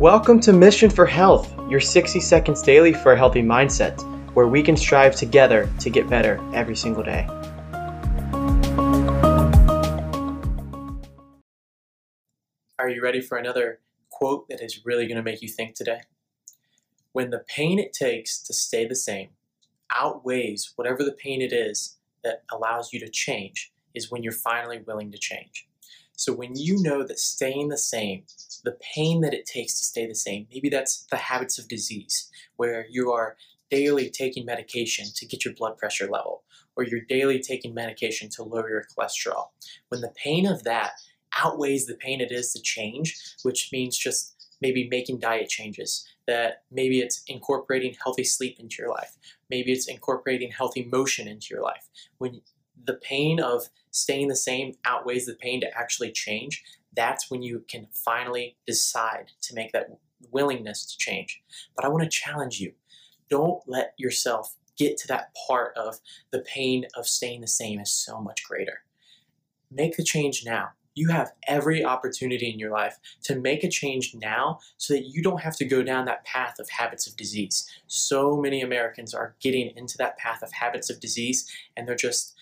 Welcome to Mission for Health, your 60 seconds daily for a healthy mindset, where we can strive together to get better every single day. Are you ready for another quote that is really going to make you think today? When the pain it takes to stay the same outweighs whatever the pain it is that allows you to change, is when you're finally willing to change. So when you know that staying the same, the pain that it takes to stay the same, maybe that's the habits of disease, where you are daily taking medication to get your blood pressure level, or you're daily taking medication to lower your cholesterol. When the pain of that outweighs the pain it is to change, which means just maybe making diet changes, that maybe it's incorporating healthy sleep into your life, maybe it's incorporating healthy motion into your life. When the pain of staying the same outweighs the pain to actually change, that's when you can finally decide to make that willingness to change. But I want to challenge you don't let yourself get to that part of the pain of staying the same is so much greater. Make the change now. You have every opportunity in your life to make a change now so that you don't have to go down that path of habits of disease. So many Americans are getting into that path of habits of disease and they're just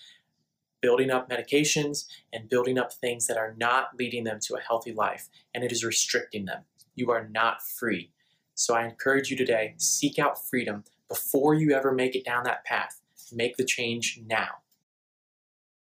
building up medications and building up things that are not leading them to a healthy life and it is restricting them. You are not free. So I encourage you today, seek out freedom before you ever make it down that path. Make the change now.